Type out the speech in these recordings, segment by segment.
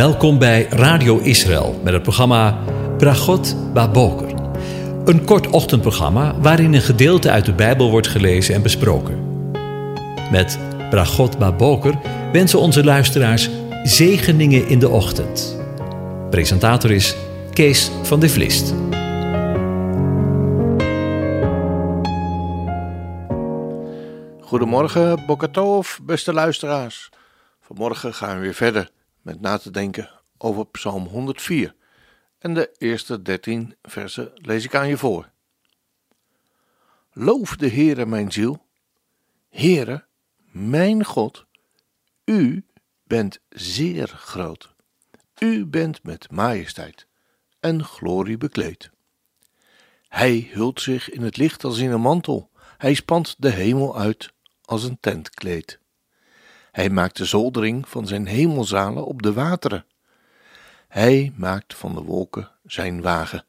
Welkom bij Radio Israël met het programma Bragot Baboker. Een kort ochtendprogramma waarin een gedeelte uit de Bijbel wordt gelezen en besproken. Met Bragot Baboker wensen onze luisteraars zegeningen in de ochtend. Presentator is Kees van de Vlist. Goedemorgen, Bokatov, beste luisteraars. Vanmorgen gaan we weer verder met na te denken over Psalm 104. En de eerste 13 versen lees ik aan je voor. Loof de Heere mijn ziel. Heere, mijn God, u bent zeer groot. U bent met majesteit en glorie bekleed. Hij hult zich in het licht als in een mantel. Hij spant de hemel uit als een tentkleed. Hij maakt de zoldering van zijn hemelzalen op de wateren. Hij maakt van de wolken zijn wagen.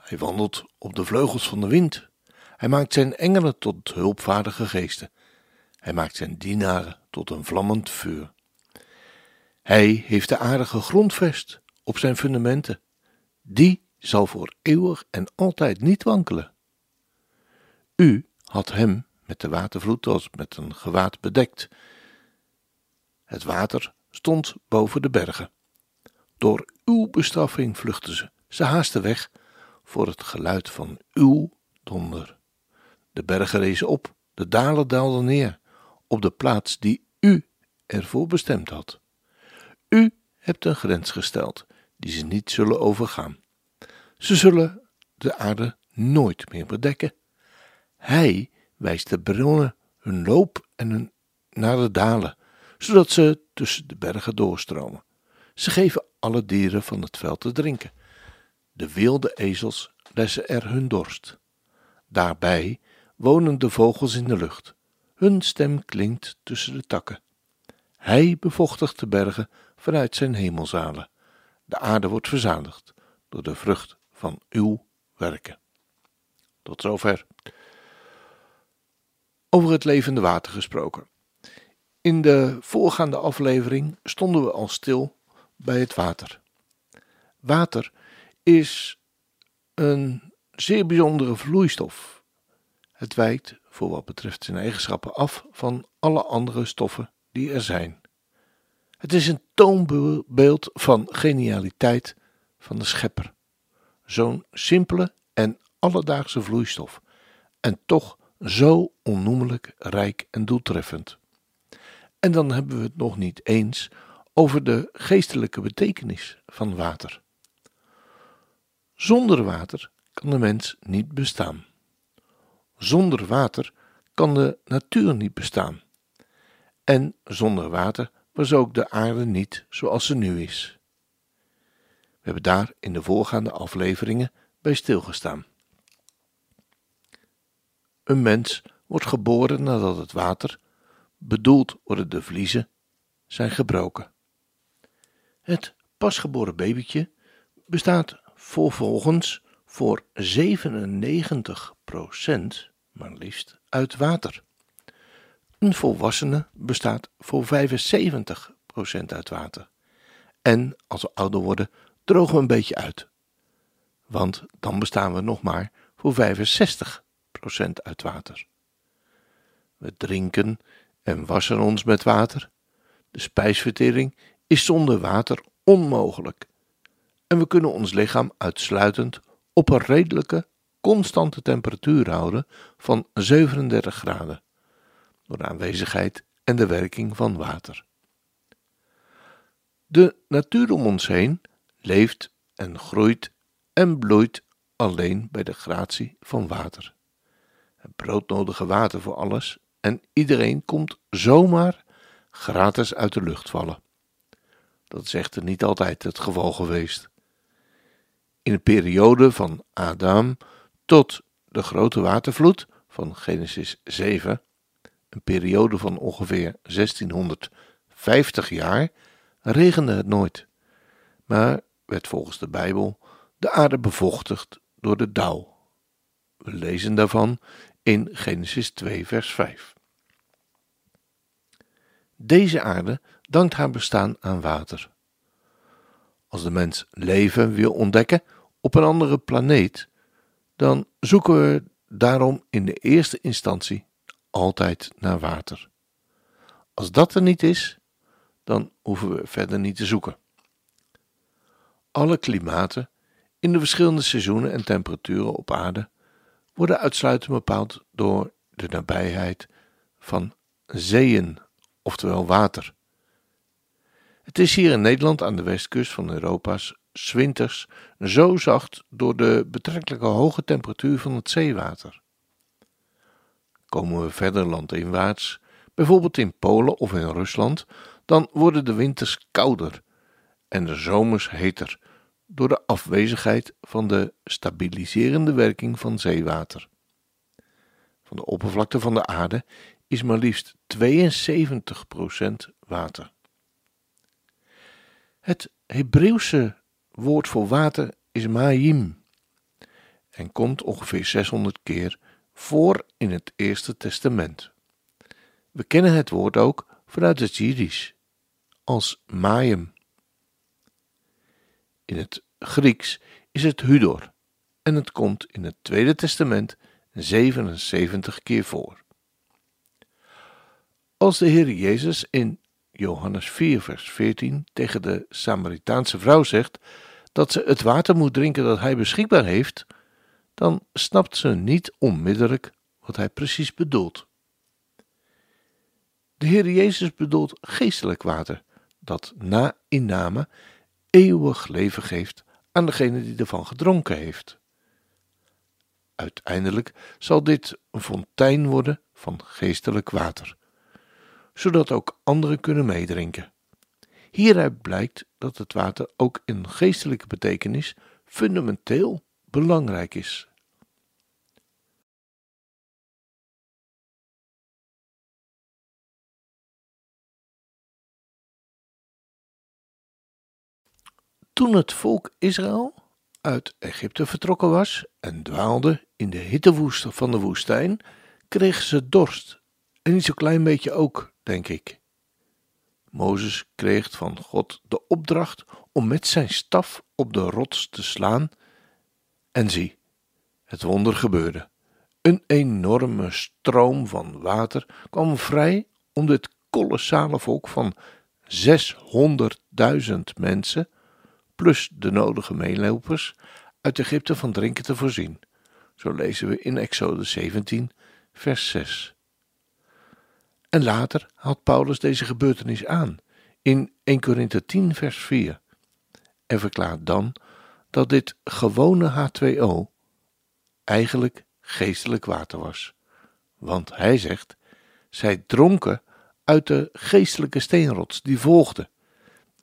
Hij wandelt op de vleugels van de wind. Hij maakt zijn engelen tot hulpvaardige geesten. Hij maakt zijn dienaren tot een vlammend vuur. Hij heeft de aarde gegrondvest op zijn fundamenten. Die zal voor eeuwig en altijd niet wankelen. U had hem met de watervloed als met een gewaad bedekt. Het water stond boven de bergen. Door uw bestraffing vluchtten ze. Ze haasten weg voor het geluid van uw donder. De bergen rezen op, de dalen daalden neer, op de plaats die u ervoor bestemd had. U hebt een grens gesteld die ze niet zullen overgaan. Ze zullen de aarde nooit meer bedekken. Hij wijst de bronnen hun loop en hun naar de dalen, zodat ze tussen de bergen doorstromen. Ze geven alle dieren van het veld te drinken. De wilde ezels lessen er hun dorst. Daarbij wonen de vogels in de lucht. Hun stem klinkt tussen de takken. Hij bevochtigt de bergen vanuit zijn hemelzalen. De aarde wordt verzadigd door de vrucht van uw werken. Tot zover. Over het levende water gesproken. In de voorgaande aflevering stonden we al stil bij het water. Water is een zeer bijzondere vloeistof. Het wijkt voor wat betreft zijn eigenschappen af van alle andere stoffen die er zijn. Het is een toonbeeld van genialiteit van de schepper. Zo'n simpele en alledaagse vloeistof, en toch zo onnoemelijk rijk en doeltreffend. En dan hebben we het nog niet eens over de geestelijke betekenis van water. Zonder water kan de mens niet bestaan. Zonder water kan de natuur niet bestaan. En zonder water was ook de aarde niet zoals ze nu is. We hebben daar in de voorgaande afleveringen bij stilgestaan. Een mens wordt geboren nadat het water, bedoeld worden de vliezen, zijn gebroken. Het pasgeboren babytje bestaat vervolgens voor 97% maar liefst, uit water. Een volwassene bestaat voor 75% uit water. En als we ouder worden, drogen we een beetje uit. Want dan bestaan we nog maar voor 65% uit water. We drinken en wassen ons met water. De spijsvertering is zonder water onmogelijk. En we kunnen ons lichaam uitsluitend op een redelijke, constante temperatuur houden van 37 graden, door de aanwezigheid en de werking van water. De natuur om ons heen leeft en groeit en bloeit alleen bij de gratie van water het broodnodige water voor alles en iedereen komt zomaar gratis uit de lucht vallen. Dat is echter niet altijd het geval geweest. In de periode van Adam tot de grote watervloed van Genesis 7, een periode van ongeveer 1650 jaar, regende het nooit, maar werd volgens de Bijbel de aarde bevochtigd door de dauw. We lezen daarvan in Genesis 2, vers 5. Deze aarde dankt haar bestaan aan water. Als de mens leven wil ontdekken op een andere planeet, dan zoeken we daarom in de eerste instantie altijd naar water. Als dat er niet is, dan hoeven we verder niet te zoeken. Alle klimaten in de verschillende seizoenen en temperaturen op aarde worden uitsluitend bepaald door de nabijheid van zeeën, oftewel water. Het is hier in Nederland aan de westkust van Europa's winters zo zacht door de betrekkelijke hoge temperatuur van het zeewater. Komen we verder landinwaarts, bijvoorbeeld in Polen of in Rusland, dan worden de winters kouder en de zomers heter door de afwezigheid van de stabiliserende werking van zeewater. Van de oppervlakte van de aarde is maar liefst 72% water. Het Hebreeuwse woord voor water is ma'im en komt ongeveer 600 keer voor in het Eerste Testament. We kennen het woord ook vanuit het Jiddisch als mayim. In het Grieks is het hudor en het komt in het Tweede Testament 77 keer voor. Als de Heer Jezus in Johannes 4, vers 14 tegen de Samaritaanse vrouw zegt dat ze het water moet drinken dat hij beschikbaar heeft, dan snapt ze niet onmiddellijk wat hij precies bedoelt. De Heer Jezus bedoelt geestelijk water, dat na inname eeuwig leven geeft aan degene die ervan gedronken heeft. Uiteindelijk zal dit een fontein worden van geestelijk water, zodat ook anderen kunnen meedrinken. Hieruit blijkt dat het water ook in geestelijke betekenis fundamenteel belangrijk is. Toen het volk Israël uit Egypte vertrokken was en dwaalde in de hittewoeste van de woestijn, kregen ze dorst. En niet zo klein beetje ook, denk ik. Mozes kreeg van God de opdracht om met zijn staf op de rots te slaan. En zie, het wonder gebeurde. Een enorme stroom van water kwam vrij om dit kolossale volk van 600.000 mensen plus de nodige meelopers, uit Egypte van drinken te voorzien. Zo lezen we in Exode 17, vers 6. En later haalt Paulus deze gebeurtenis aan in 1 Korinthe 10, vers 4 en verklaart dan dat dit gewone H2O eigenlijk geestelijk water was. Want hij zegt: zij dronken uit de geestelijke steenrots die volgde.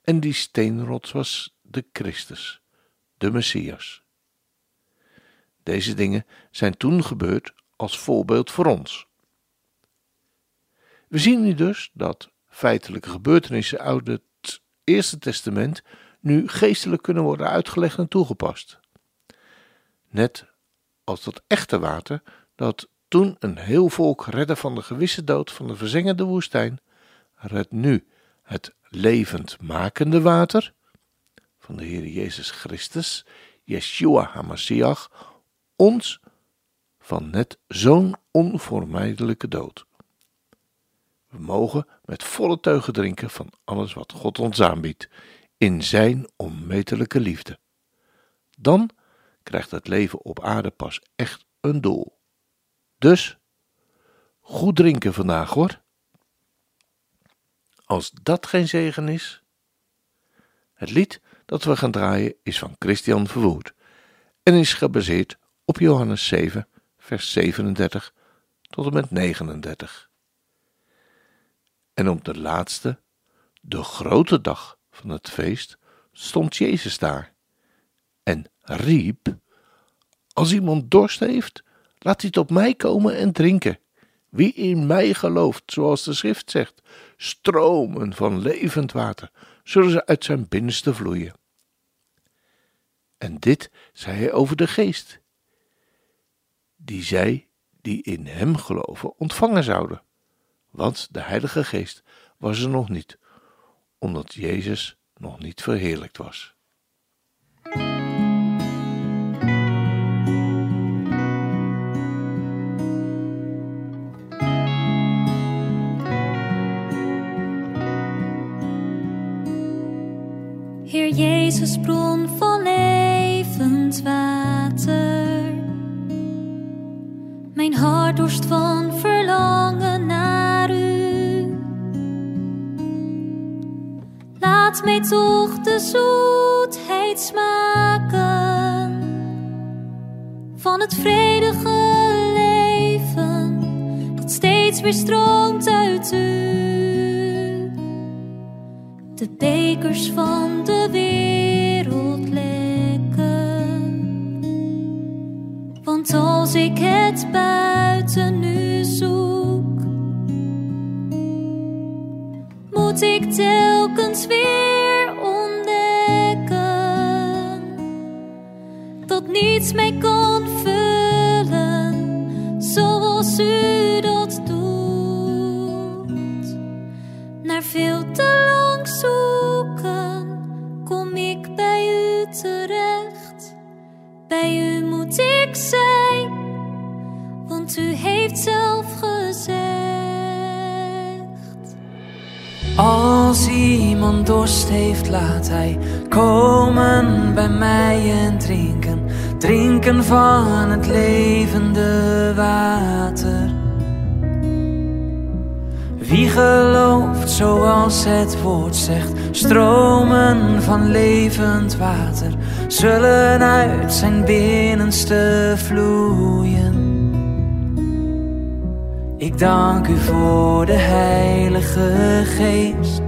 En die steenrots was de Christus, de Messias. Deze dingen zijn toen gebeurd als voorbeeld voor ons. We zien nu dus dat feitelijke gebeurtenissen uit het Eerste Testament nu geestelijk kunnen worden uitgelegd en toegepast. Net als dat echte water dat toen een heel volk redde van de gewisse dood van de verzengende woestijn, redt nu het levend makende water van de Heer Jezus Christus, Yeshua HaMashiach, ons van net zo'n onvermijdelijke dood. We mogen met volle teugen drinken van alles wat God ons aanbiedt, in Zijn onmetelijke liefde. Dan krijgt het leven op aarde pas echt een doel. Dus, goed drinken vandaag hoor. Als dat geen zegen is. Het lied dat we gaan draaien is van Christian Verwoerd en is gebaseerd op Johannes 7, vers 37 tot en met 39. En op de laatste, de grote dag van het feest, stond Jezus daar en riep: Als iemand dorst heeft, laat hij tot mij komen en drinken. Wie in mij gelooft, zoals de schrift zegt, stromen van levend water, zullen ze uit zijn binnenste vloeien. En dit zei hij over de geest, die zij die in hem geloven ontvangen zouden. Want de Heilige Geest was er nog niet, omdat Jezus nog niet verheerlijkt was. Heer Jezus, bron hart dorst van verlangen naar u. Laat mij toch de zoetheid smaken van het vredige leven dat steeds weer stroomt uit u. De bekers van de wereld lekken. Want als ik het buiten ik telkens weer ontdekken dat niets mij kan iemand dorst heeft, laat hij komen bij mij en drinken. Drinken van het levende water. Wie gelooft zoals het woord zegt, stromen van levend water zullen uit zijn binnenste vloeien. Ik dank u voor de Heilige Geest,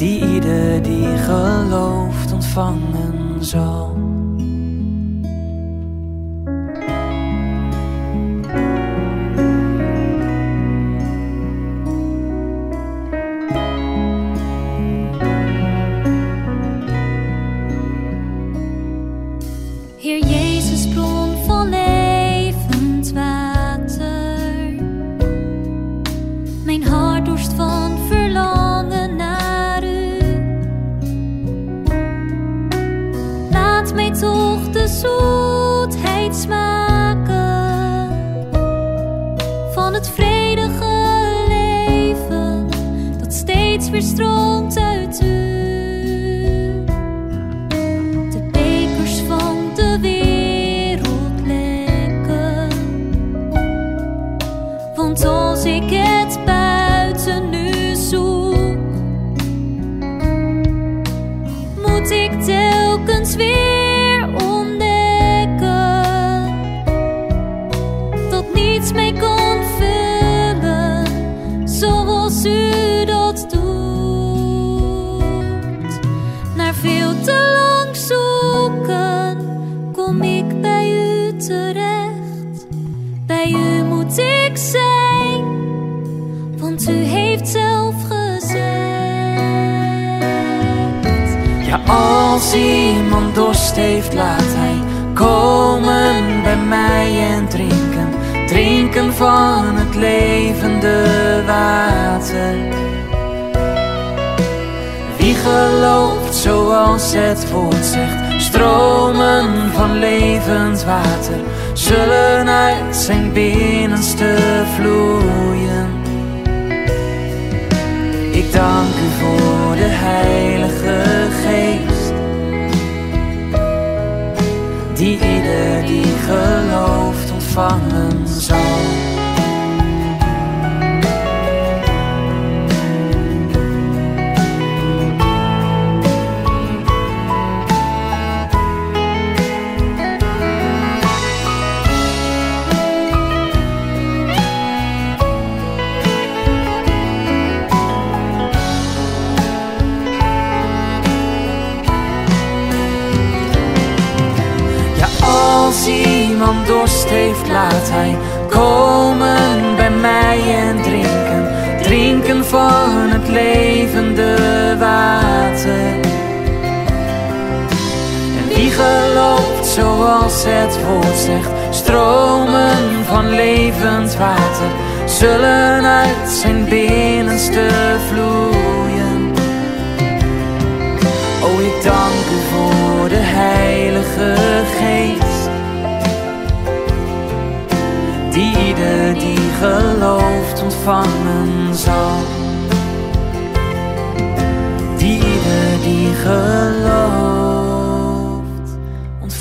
die ieder die gelooft ontvangen zal. Laat mij toch de zoetheid smaken van het vredige leven dat steeds weer stroomt als iemand dorst heeft, laat hij komen bij mij en drinken. Drinken van het levende water. Wie gelooft zoals het woord zegt, stromen van levend water zullen uit zijn binnenste vloeien. Ik dank u voor de Heilige Geest, die ieder die gelooft ontvangen zal. Zoals het woord zegt, stromen van levend water zullen uit zijn binnenste vloeien. Oh, ik dank u voor de Heilige Geest, die ieder die gelooft ontvangen zal. Die ieder gelooft,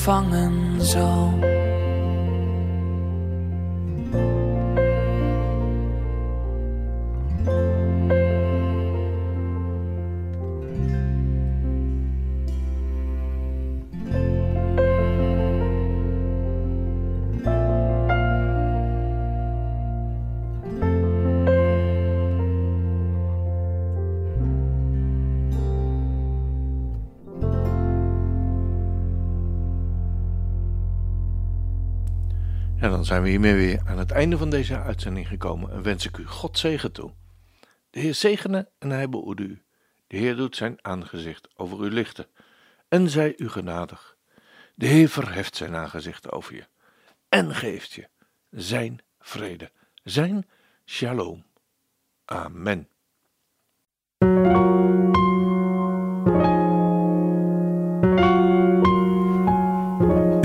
ontvangen zal. En dan zijn we hiermee weer aan het einde van deze uitzending gekomen en wens ik u God zegen toe. De Heer zegene en hij behoede u. De Heer doet zijn aangezicht over u lichten en zij u genadig. De Heer verheft zijn aangezicht over je en geeft je zijn vrede, zijn shalom. Amen.